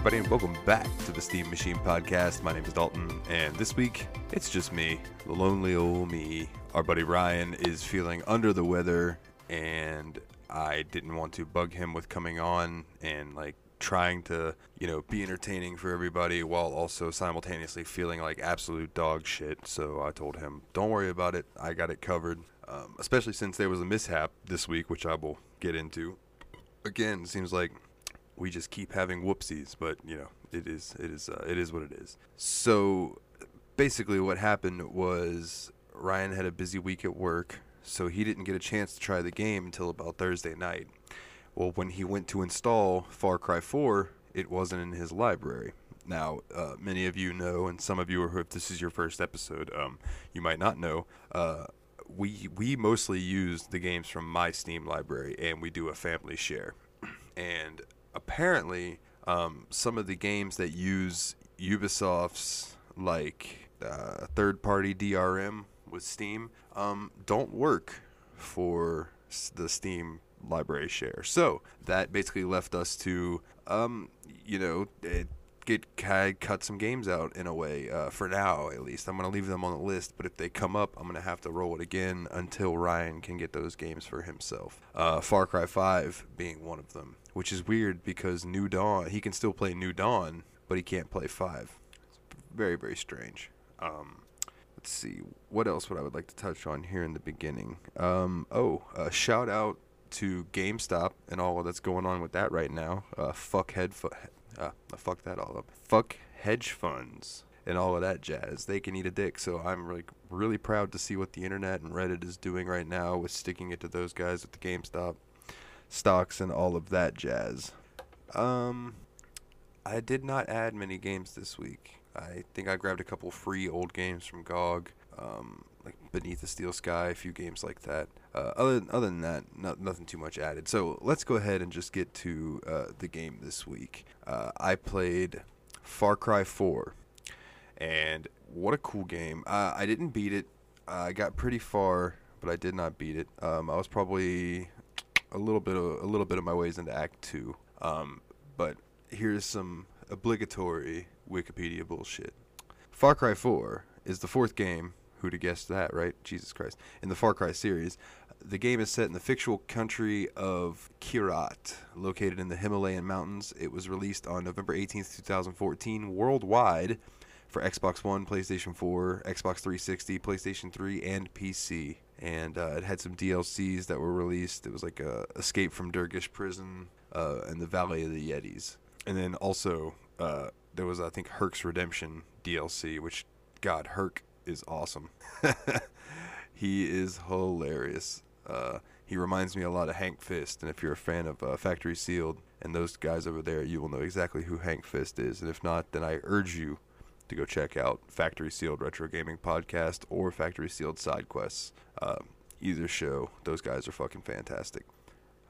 everybody, and welcome back to the Steam Machine Podcast. My name is Dalton, and this week it's just me, the lonely old me. Our buddy Ryan is feeling under the weather, and I didn't want to bug him with coming on and like trying to, you know, be entertaining for everybody while also simultaneously feeling like absolute dog shit. So I told him, don't worry about it, I got it covered. Um, especially since there was a mishap this week, which I will get into. Again, seems like we just keep having whoopsies, but you know, it is it is uh, it is what it is. So basically, what happened was Ryan had a busy week at work, so he didn't get a chance to try the game until about Thursday night. Well, when he went to install Far Cry 4, it wasn't in his library. Now, uh, many of you know, and some of you, are, if this is your first episode, um, you might not know. Uh, we we mostly use the games from my Steam library, and we do a family share. And apparently, um, some of the games that use Ubisoft's like uh, third-party DRM with Steam um, don't work for the Steam library share. So that basically left us to, um, you know, eh, get cut some games out in a way uh, for now at least. I'm gonna leave them on the list, but if they come up, I'm gonna have to roll it again until Ryan can get those games for himself. Uh, Far Cry 5 being one of them, which is weird because New Dawn he can still play New Dawn, but he can't play Five. It's very very strange. Um, let's see what else would I would like to touch on here in the beginning. Um, oh, uh, shout out to GameStop and all that's going on with that right now. Uh, fuck head, fu- uh, fuck that all up. Fuck hedge funds and all of that jazz. They can eat a dick. So I'm really, really proud to see what the internet and Reddit is doing right now with sticking it to those guys at the GameStop stocks and all of that jazz. Um, I did not add many games this week. I think I grabbed a couple free old games from GOG, um, like Beneath the Steel Sky, a few games like that. Uh, other other than that, no, nothing too much added. So let's go ahead and just get to uh, the game this week. Uh, I played Far Cry 4, and what a cool game! Uh, I didn't beat it. I got pretty far, but I did not beat it. Um, I was probably a little bit of, a little bit of my ways into Act Two. Um, but here's some obligatory Wikipedia bullshit. Far Cry 4 is the fourth game. Who'd have guessed that, right? Jesus Christ. In the Far Cry series, the game is set in the fictional country of Kyrat, located in the Himalayan mountains. It was released on November 18th, 2014, worldwide for Xbox One, PlayStation 4, Xbox 360, PlayStation 3, and PC. And uh, it had some DLCs that were released. It was like a Escape from Durgesh Prison uh, and the Valley of the Yetis. And then also uh, there was I think Hurk's Redemption DLC, which God Herc is awesome. he is hilarious. Uh, he reminds me a lot of Hank Fist, and if you're a fan of uh, Factory Sealed and those guys over there, you will know exactly who Hank Fist is. And if not, then I urge you to go check out Factory Sealed Retro Gaming Podcast or Factory Sealed Side Quests. Uh, either show, those guys are fucking fantastic.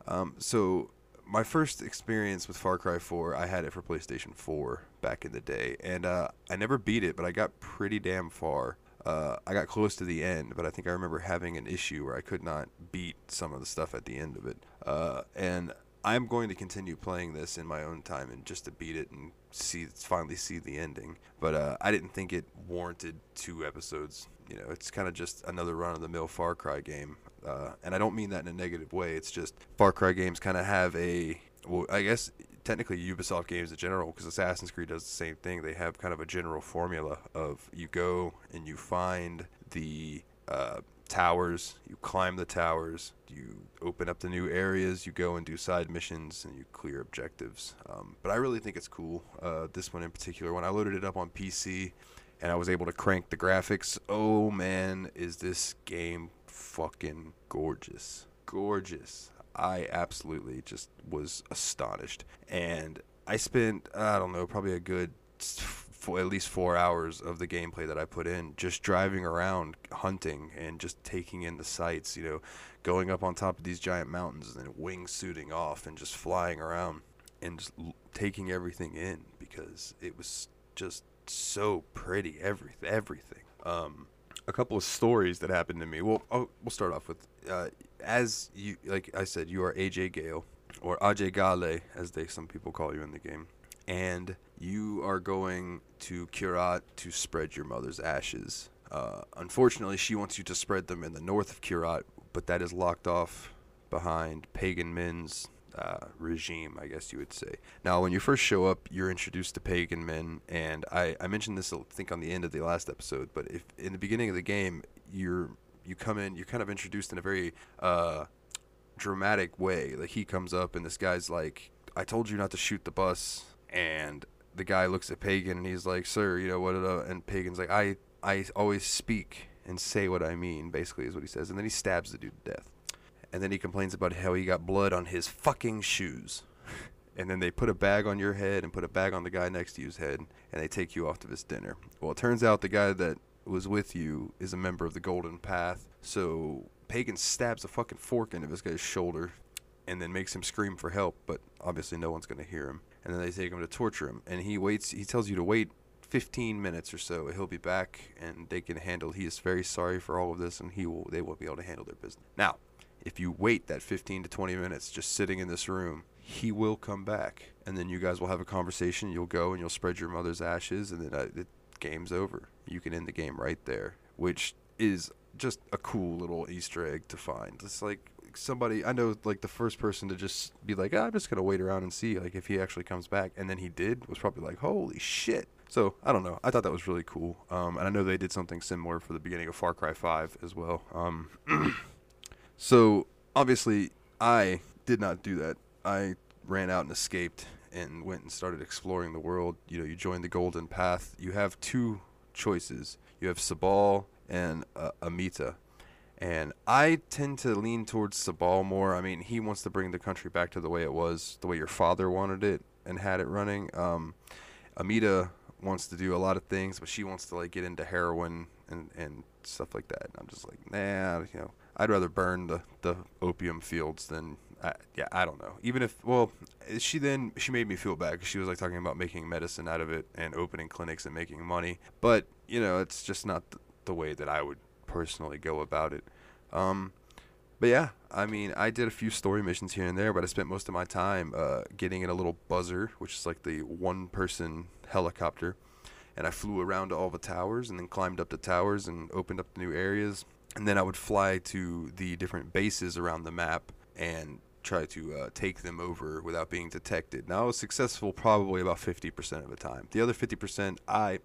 Um, so my first experience with Far Cry 4, I had it for PlayStation 4 back in the day, and uh, I never beat it, but I got pretty damn far. Uh, I got close to the end, but I think I remember having an issue where I could not beat some of the stuff at the end of it. Uh, and I'm going to continue playing this in my own time and just to beat it and see finally see the ending. But uh, I didn't think it warranted two episodes. You know, it's kind of just another run of the mill Far Cry game. Uh, and I don't mean that in a negative way. It's just Far Cry games kind of have a well, I guess technically Ubisoft games in general, because Assassin's Creed does the same thing. They have kind of a general formula of you go and you find the uh, towers, you climb the towers, you open up the new areas, you go and do side missions, and you clear objectives. Um, but I really think it's cool. Uh, this one in particular, when I loaded it up on PC and I was able to crank the graphics, oh man, is this game fucking gorgeous. Gorgeous. I absolutely just was astonished. And I spent, I don't know, probably a good at least four hours of the gameplay that I put in, just driving around, hunting, and just taking in the sights. You know, going up on top of these giant mountains and then wingsuiting off and just flying around and just l- taking everything in because it was just so pretty. Every everything. Um, a couple of stories that happened to me. Well, oh, we'll start off with uh, as you like I said, you are AJ Ghale or Ajay Ghale, as they some people call you in the game, and you are going to Kyrat to spread your mother's ashes. Uh, unfortunately, she wants you to spread them in the north of Kyrat, but that is locked off behind Pagan Min's uh, regime, I guess you would say. Now, when you first show up, you're introduced to Pagan Min, and I, I mentioned this, I think, on the end of the last episode. But if in the beginning of the game, you're you come in, you're kind of introduced in a very uh, dramatic way. Like he comes up, and this guy's like, "I told you not to shoot the bus," and the guy looks at Pagan, and he's like, "Sir, you know what?" Uh, and Pagan's like, "I I always speak and say what I mean." Basically, is what he says, and then he stabs the dude to death and then he complains about how he got blood on his fucking shoes. and then they put a bag on your head and put a bag on the guy next to you's head, and they take you off to his dinner. Well, it turns out the guy that was with you is a member of the Golden Path, so Pagan stabs a fucking fork into this guy's shoulder and then makes him scream for help, but obviously no one's going to hear him. And then they take him to torture him, and he waits, he tells you to wait 15 minutes or so. He'll be back and they can handle. He is very sorry for all of this and he will they will be able to handle their business. Now, if you wait that 15 to 20 minutes just sitting in this room, he will come back. And then you guys will have a conversation. You'll go and you'll spread your mother's ashes, and then uh, the game's over. You can end the game right there, which is just a cool little Easter egg to find. It's like somebody I know, like the first person to just be like, oh, "I'm just gonna wait around and see," like if he actually comes back, and then he did, was probably like, "Holy shit!" So I don't know. I thought that was really cool, um, and I know they did something similar for the beginning of Far Cry Five as well. Um, So obviously, I did not do that. I ran out and escaped and went and started exploring the world. You know, you join the Golden Path. You have two choices. You have Sabal and uh, Amita. And I tend to lean towards Sabal more. I mean, he wants to bring the country back to the way it was, the way your father wanted it and had it running. Um, Amita wants to do a lot of things, but she wants to like get into heroin and, and stuff like that. And I'm just like, nah, you know, I'd rather burn the, the opium fields than I, yeah I don't know. Even if well, she then she made me feel bad she was like talking about making medicine out of it and opening clinics and making money. But you know it's just not the way that I would personally go about it. Um, but yeah, I mean, I did a few story missions here and there, but I spent most of my time uh, getting in a little buzzer, which is like the one person helicopter. And I flew around to all the towers and then climbed up the towers and opened up the new areas and then I would fly to the different bases around the map and try to uh, take them over without being detected. Now I was successful probably about 50% of the time. The other 50%, I,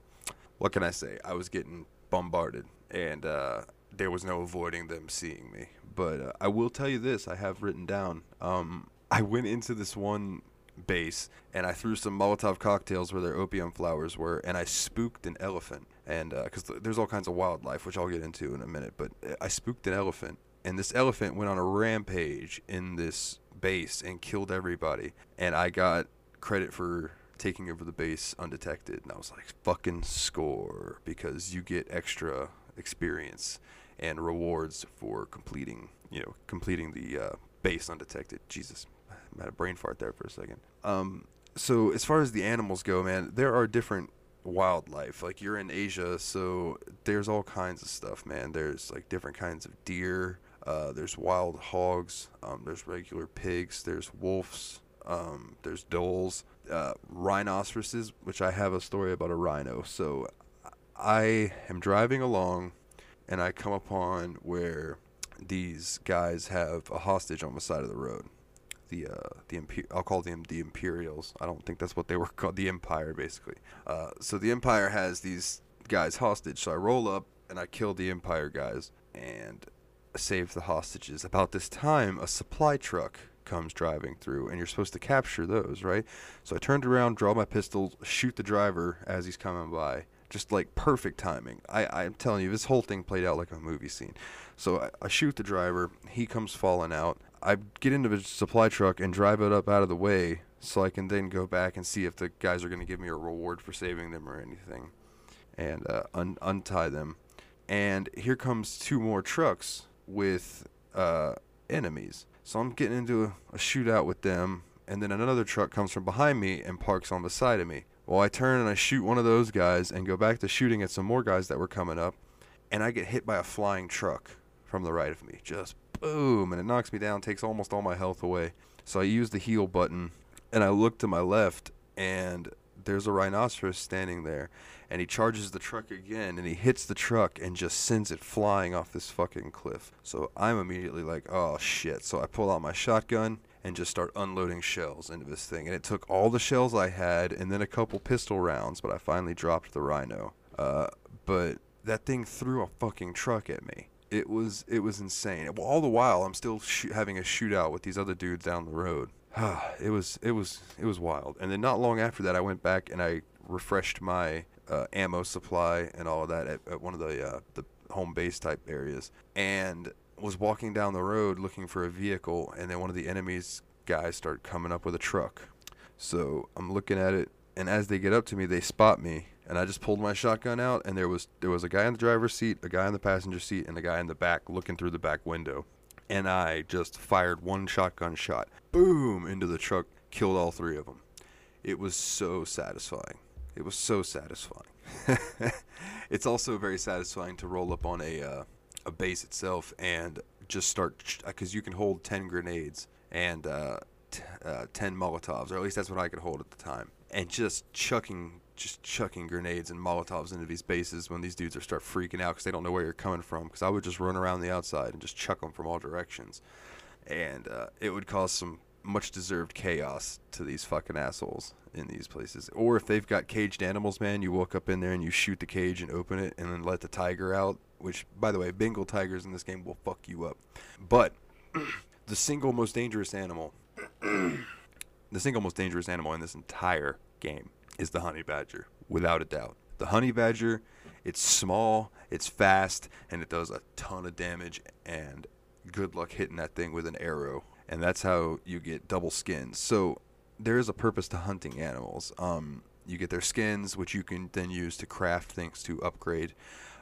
what can I say? I was getting bombarded, and uh, there was no avoiding them seeing me. But uh, I will tell you this: I have written down. Um, I went into this one base and I threw some Molotov cocktails where their opium flowers were, and I spooked an elephant. And because uh, th- there's all kinds of wildlife, which I'll get into in a minute, but uh, I spooked an elephant, and this elephant went on a rampage in this base and killed everybody. And I got credit for taking over the base undetected, and I was like, "Fucking score!" Because you get extra experience and rewards for completing, you know, completing the uh, base undetected. Jesus, I had a brain fart there for a second. Um, so as far as the animals go, man, there are different wildlife. Like you're in Asia, so there's all kinds of stuff, man. There's like different kinds of deer. Uh, there's wild hogs. Um, there's regular pigs. There's wolves. Um, there's dholes. Uh, rhinoceroses, which I have a story about a rhino. So I am driving along, and I come upon where these guys have a hostage on the side of the road the uh, the Imper- I'll call them the Imperials. I don't think that's what they were called. The Empire, basically. Uh, so the Empire has these guys hostage. So I roll up and I kill the Empire guys and save the hostages. About this time, a supply truck comes driving through, and you're supposed to capture those, right? So I turned around, draw my pistol, shoot the driver as he's coming by. Just like perfect timing. I, I'm telling you, this whole thing played out like a movie scene. So I, I shoot the driver. He comes falling out. I get into the supply truck and drive it up out of the way so I can then go back and see if the guys are going to give me a reward for saving them or anything and uh, un- untie them. And here comes two more trucks with uh, enemies. So I'm getting into a, a shootout with them, and then another truck comes from behind me and parks on the side of me. Well, I turn and I shoot one of those guys and go back to shooting at some more guys that were coming up, and I get hit by a flying truck from the right of me. Just boom, and it knocks me down, takes almost all my health away. So I use the heal button, and I look to my left, and there's a rhinoceros standing there, and he charges the truck again, and he hits the truck and just sends it flying off this fucking cliff. So I'm immediately like, oh shit. So I pull out my shotgun and just start unloading shells into this thing. And it took all the shells I had and then a couple pistol rounds, but I finally dropped the rhino. Uh, but that thing threw a fucking truck at me. It was it was insane. All the while, I'm still sh- having a shootout with these other dudes down the road. it was it was it was wild. And then not long after that, I went back and I refreshed my uh, ammo supply and all of that at, at one of the uh, the home base type areas, and was walking down the road looking for a vehicle, and then one of the enemies guys start coming up with a truck. So I'm looking at it, and as they get up to me, they spot me, and I just pulled my shotgun out, and there was there was a guy in the driver's seat, a guy in the passenger seat, and a guy in the back looking through the back window, and I just fired one shotgun shot, boom, into the truck, killed all three of them. It was so satisfying. It was so satisfying. it's also very satisfying to roll up on a uh, a base itself and just start because you can hold ten grenades and uh, t- uh, ten Molotovs, or at least that's what I could hold at the time, and just chucking just chucking grenades and Molotovs into these bases when these dudes are start freaking out because they don't know where you're coming from. Because I would just run around the outside and just chuck them from all directions, and uh, it would cause some much deserved chaos to these fucking assholes in these places. Or if they've got caged animals, man, you walk up in there and you shoot the cage and open it and then let the tiger out. Which, by the way, Bengal tigers in this game will fuck you up. But the single most dangerous animal, the single most dangerous animal in this entire game is the honey badger, without a doubt. The honey badger, it's small, it's fast, and it does a ton of damage. And good luck hitting that thing with an arrow and that's how you get double skins. So there is a purpose to hunting animals. Um, you get their skins, which you can then use to craft things to upgrade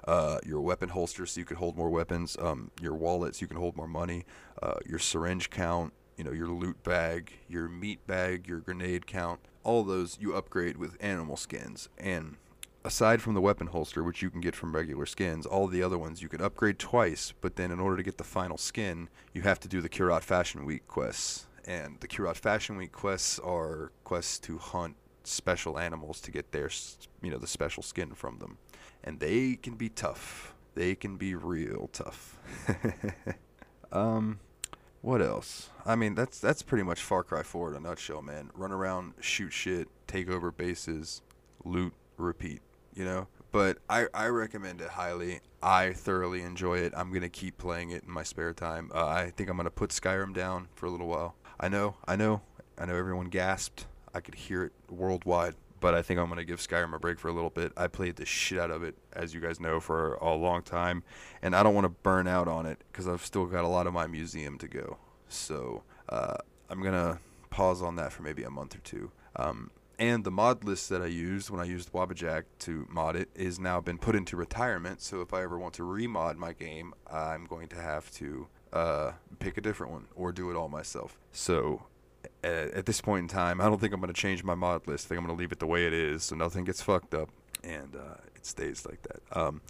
uh, your weapon holster, so you can hold more weapons. Um, your wallets, you can hold more money. Uh, your syringe count, you know, your loot bag, your meat bag, your grenade count. All those you upgrade with animal skins, and aside from the weapon holster, which you can get from regular skins, all the other ones you can upgrade twice, but then in order to get the final skin, you have to do the Kyrat Fashion Week quests. And the Kyrat Fashion Week quests are quests to hunt special animals to get their, you know, the special skin from them. And they can be tough. They can be real tough. um, what else? I mean, that's that's pretty much Far Cry 4 in a nutshell, man. Run around, shoot shit, take over bases, loot, repeat you know. But I, I recommend it highly. I thoroughly enjoy it. I'm gonna keep playing it in my spare time. Uh, I think I'm gonna put Skyrim down for a little while. I know, I know, I know. Everyone gasped. I could hear it worldwide. But I think I'm gonna give Skyrim a break for a little bit. I played the shit out of it, as you guys know, for a long time, and I don't want to burn out on it because I've still got a lot of my museum to go. So uh, I'm gonna pause on that for maybe a month or two. Um, and the mod list that I used when I used Wabbajack to mod it is now been put into retirement. So if I ever want to remod my game, I'm going to have to uh, pick a different one or do it all myself. So at, this point in time, I don't think I'm going to change my mod list. I think I'm going to leave it the way it is, so nothing gets fucked up and uh, it stays like that. Um,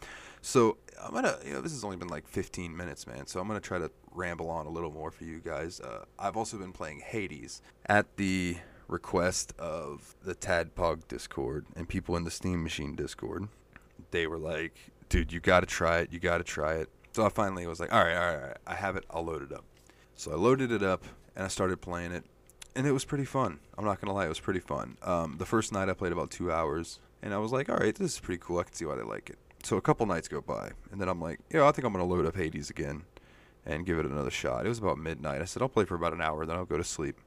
so I'm gonna, you know, this has only been like 15 minutes, man. So I'm gonna try to ramble on a little more for you guys. Uh, I've also been playing Hades at the request of the Tadpog Discord and people in the Steam Machine Discord. They were like, dude, you got to try it. You got to try it. So I finally was like, all right, all right, all right, I have it. I'll load it up. So I loaded it up and I started playing it. And it was pretty fun. I'm not to lie, it was pretty fun. Um, the first night I played about two hours. And I was like, all right, this is pretty cool. I can see why they like it. So a couple nights go by. And then I'm like, yeah, I think I'm to load up Hades again and give it another shot. It was about midnight. I said, I'll play for about an hour, then I'll go to sleep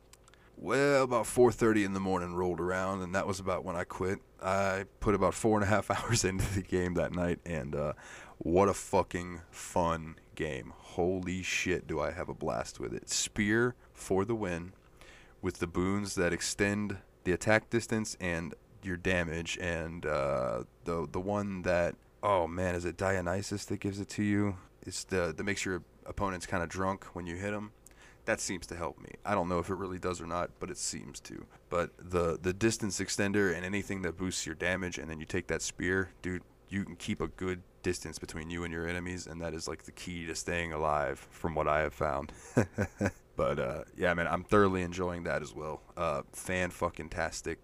well, about 4:30 in the morning rolled around, and that was about when I quit. I put about four and a half hours into the game that night, and uh, what a fucking fun game! Holy shit, do I have a blast with it! Spear for the win, with the boons that extend the attack distance and your damage, and uh, the the one that oh man, is it Dionysus that gives it to you? It's the that makes your opponents kind of drunk when you hit them that seems to help me. I don't know if it really does or not, but it seems to. But the the distance extender and anything that boosts your damage, and then you take that spear, dude, you can keep a good distance between you and your enemies, and that is like the key to staying alive, from what I have found. but uh, yeah, man, I'm thoroughly enjoying that as well. Uh, fan fucking tastic.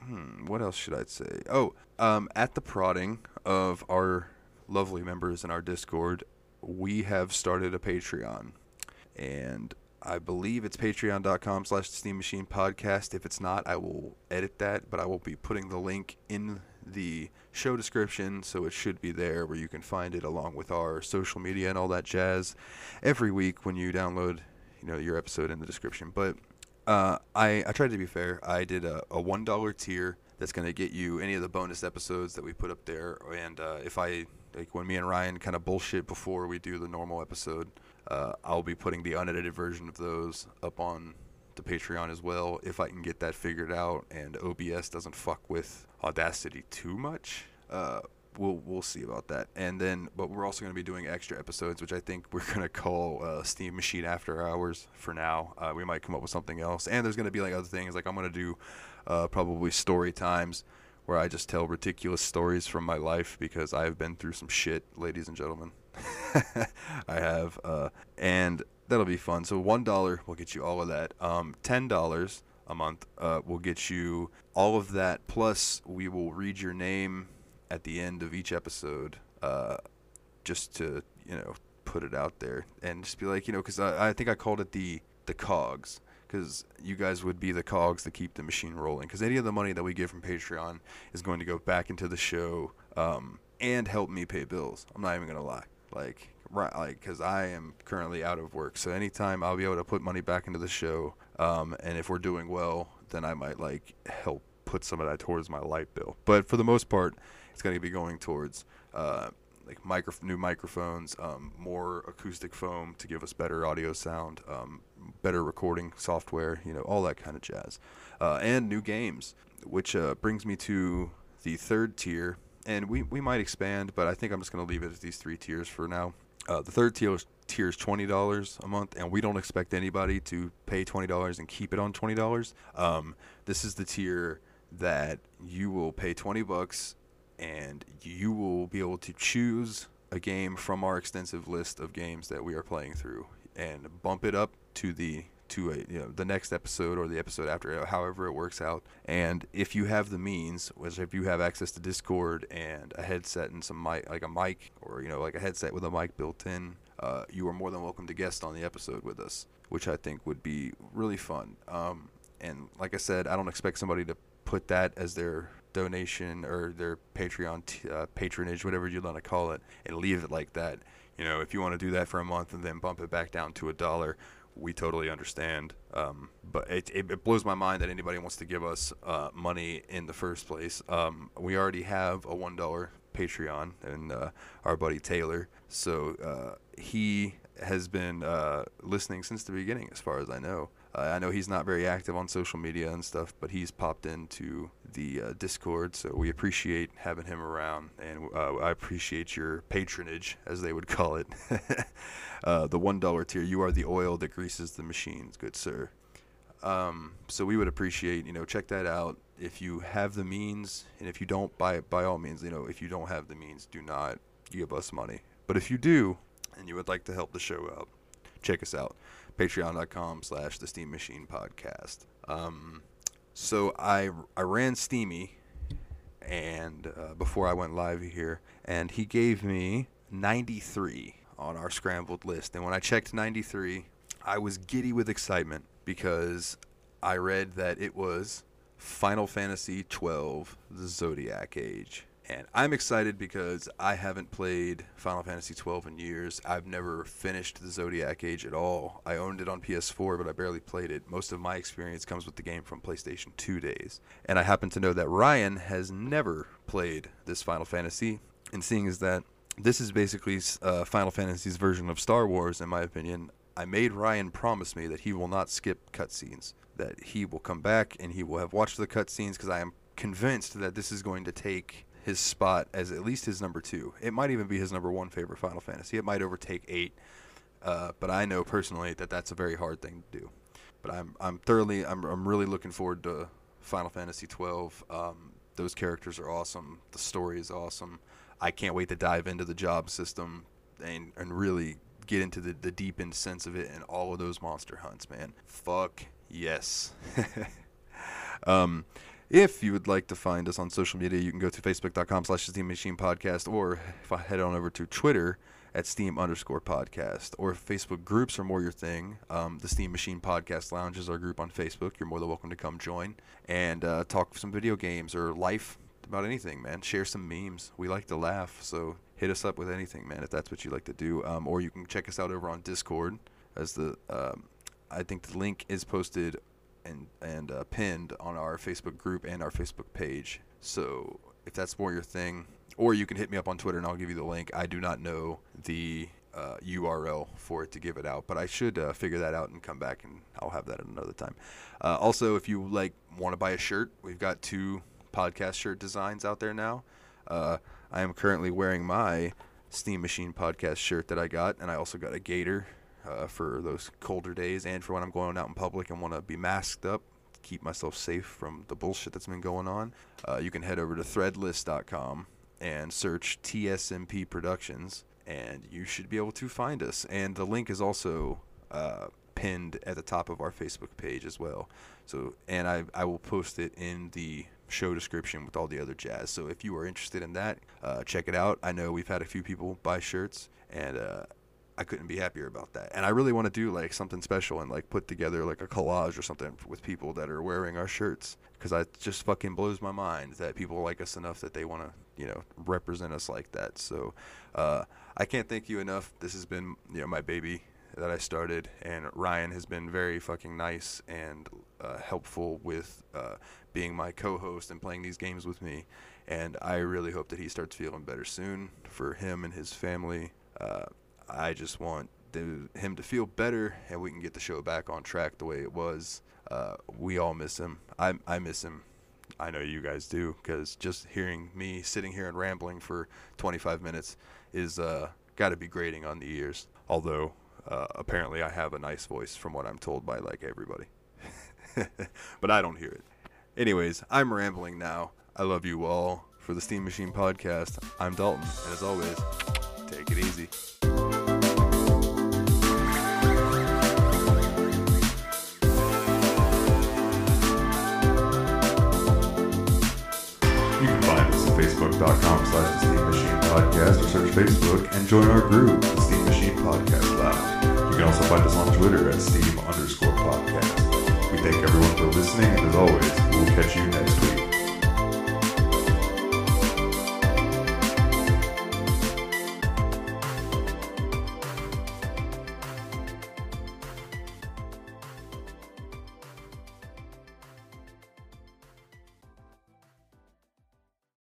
Hmm, what else should I say? Oh, um, at the prodding of our lovely members in our Discord, we have started a Patreon, and I believe it's patreon.com slash Steam Machine Podcast. If it's not, I will edit that, but I will be putting the link in the show description, so it should be there where you can find it along with our social media and all that jazz every week when you download, you know, your episode in the description. But uh, I I tried to be fair. I did a, a one dollar tier that's going to get you any of the bonus episodes that we put up there, and uh, if I like when me and Ryan kind of bullshit before we do the normal episode, uh, I'll be putting the unedited version of those up on the Patreon as well if I can get that figured out and OBS doesn't fuck with Audacity too much. Uh, we'll we'll see about that. And then, but we're also going to be doing extra episodes, which I think we're going to call uh, Steam Machine After Hours for now. Uh, we might come up with something else. And there's going to be like other things. Like I'm going to do uh, probably story times where I just tell ridiculous stories from my life because I've been through some shit, ladies and gentlemen. I have, uh, and that'll be fun. So one dollar will get you all of that. Um, Ten dollars a month uh, will get you all of that. Plus, we will read your name at the end of each episode, uh, just to you know put it out there and just be like you know because I, I think I called it the the cogs because you guys would be the cogs to keep the machine rolling. Because any of the money that we get from Patreon is going to go back into the show um, and help me pay bills. I'm not even gonna lie, like right, like because I am currently out of work. So anytime I'll be able to put money back into the show, um, and if we're doing well, then I might like help put some of that towards my light bill. But for the most part, it's going to be going towards. Uh, like micro, new microphones, um, more acoustic foam to give us better audio sound, um, better recording software, you know, all that kind of jazz, uh, and new games. Which uh, brings me to the third tier, and we, we might expand, but I think I'm just going to leave it at these three tiers for now. Uh, the third tier is, tier is twenty dollars a month, and we don't expect anybody to pay twenty dollars and keep it on twenty dollars. Um, this is the tier that you will pay twenty bucks and you will be able to choose a game from our extensive list of games that we are playing through and bump it up to the to a you know the next episode or the episode after however it works out. And if you have the means which if you have access to discord and a headset and some mic like a mic or you know like a headset with a mic built in uh, you are more than welcome to guest on the episode with us which i think would be really fun. Um, and like i said i don't expect somebody to put that as their donation or their Patreon t- uh, patronage, whatever you want to call it, and leave it like that. You know, if you want to do that for a month and then bump it back down to a dollar, we totally understand. Um, but it, it, it, blows my mind that anybody wants to give us uh, money in the first place. Um, we already have a one dollar Patreon and uh, our buddy Taylor, so uh, he has been uh, listening since the beginning, as far as I know. Uh, I know he's not very active on social media and stuff, but he's popped into the uh, Discord, so we appreciate having him around, and uh, I appreciate your patronage, as they would call it. Uh, the one dollar tier, you are the oil that greases the machines, good sir. Um, so we would appreciate, you know, check that out. If you have the means, and if you don't, by by all means, you know, if you don't have the means, do not give us money. But if you do, and you would like to help the show out, check us out. Patreon.com slash the steam machine podcast. Um, so I, I ran steamy and uh, before i went live here and he gave me 93 on our scrambled list. And when i checked 93 i was giddy with excitement because i read that it was final fantasy 12 the zodiac age and I'm excited because I haven't played Final Fantasy 12 in years. I've never finished the Zodiac Age at all. I owned it on PS4, but I barely played it. Most of my experience comes with the game from PlayStation 2 days. And I happen to know that Ryan has never played this Final Fantasy. And seeing as that this is basically uh, Final Fantasy's version of Star Wars, in my opinion, I made Ryan promise me that he will not skip cutscenes. That he will come back and he will have watched the cutscenes because I am convinced that this is going to take his spot as at least his number two. It might even be his number one favorite Final Fantasy. It might overtake eight. Uh, but I know personally that that's a very hard thing to do. But I'm I'm thoroughly I'm I'm really looking forward to Final Fantasy 12. Um, those characters are awesome. The story is awesome. I can't wait to dive into the job system and and really get into the, the deep end sense of it and all of those monster hunts, man. Fuck yes. um, if you would like to find us on social media, you can go to facebook.com slash Steam Machine Podcast or if I head on over to Twitter at Steam underscore podcast. Or if Facebook groups are more your thing, um, the Steam Machine Podcast Lounge is our group on Facebook. You're more than welcome to come join and uh, talk some video games or life about anything, man. Share some memes. We like to laugh, so hit us up with anything, man, if that's what you like to do. Um, or you can check us out over on Discord, as the um, I think the link is posted and and uh, pinned on our Facebook group and our Facebook page. So if that's more your thing, or you can hit me up on Twitter and I'll give you the link. I do not know the uh, URL for it to give it out, but I should uh, figure that out and come back and I'll have that at another time. Uh, also, if you like want to buy a shirt, we've got two podcast shirt designs out there now. Uh, I am currently wearing my Steam Machine podcast shirt that I got, and I also got a gaiter uh, for those colder days and for when I'm going out in public and want to be masked up, keep myself safe from the bullshit that's been going on. Uh, you can head over to threadless.com and search TSMP Productions, and you should be able to find us. And the link is also uh, pinned at the top of our Facebook page as well. So, and I I will post it in the show description with all the other jazz. So if you are interested in that, uh, check it out. I know we've had a few people buy shirts, and uh, I couldn't be happier about that. And I really want to do like something special and like put together like a collage or something with people that are wearing our shirts because it just fucking blows my mind that people like us enough that they want to you know represent us like that. So uh, I can't thank you enough. This has been you know my baby that I started, and Ryan has been very fucking nice and uh, helpful with uh, being my co-host and playing these games with me. And I really hope that he starts feeling better soon for him and his family. I just want to, him to feel better, and we can get the show back on track the way it was. Uh, we all miss him. I I miss him. I know you guys do, because just hearing me sitting here and rambling for 25 minutes is uh, got to be grating on the ears. Although uh, apparently I have a nice voice from what I'm told by like everybody. but I don't hear it. Anyways, I'm rambling now. I love you all. For the Steam Machine Podcast, I'm Dalton, and as always, take it easy. facebook.com slash the Steam Machine Podcast or search Facebook and join our group, the Steam Machine Podcast Lounge. You can also find us on Twitter at Steam underscore podcast. We thank everyone for listening, and as always, we'll catch you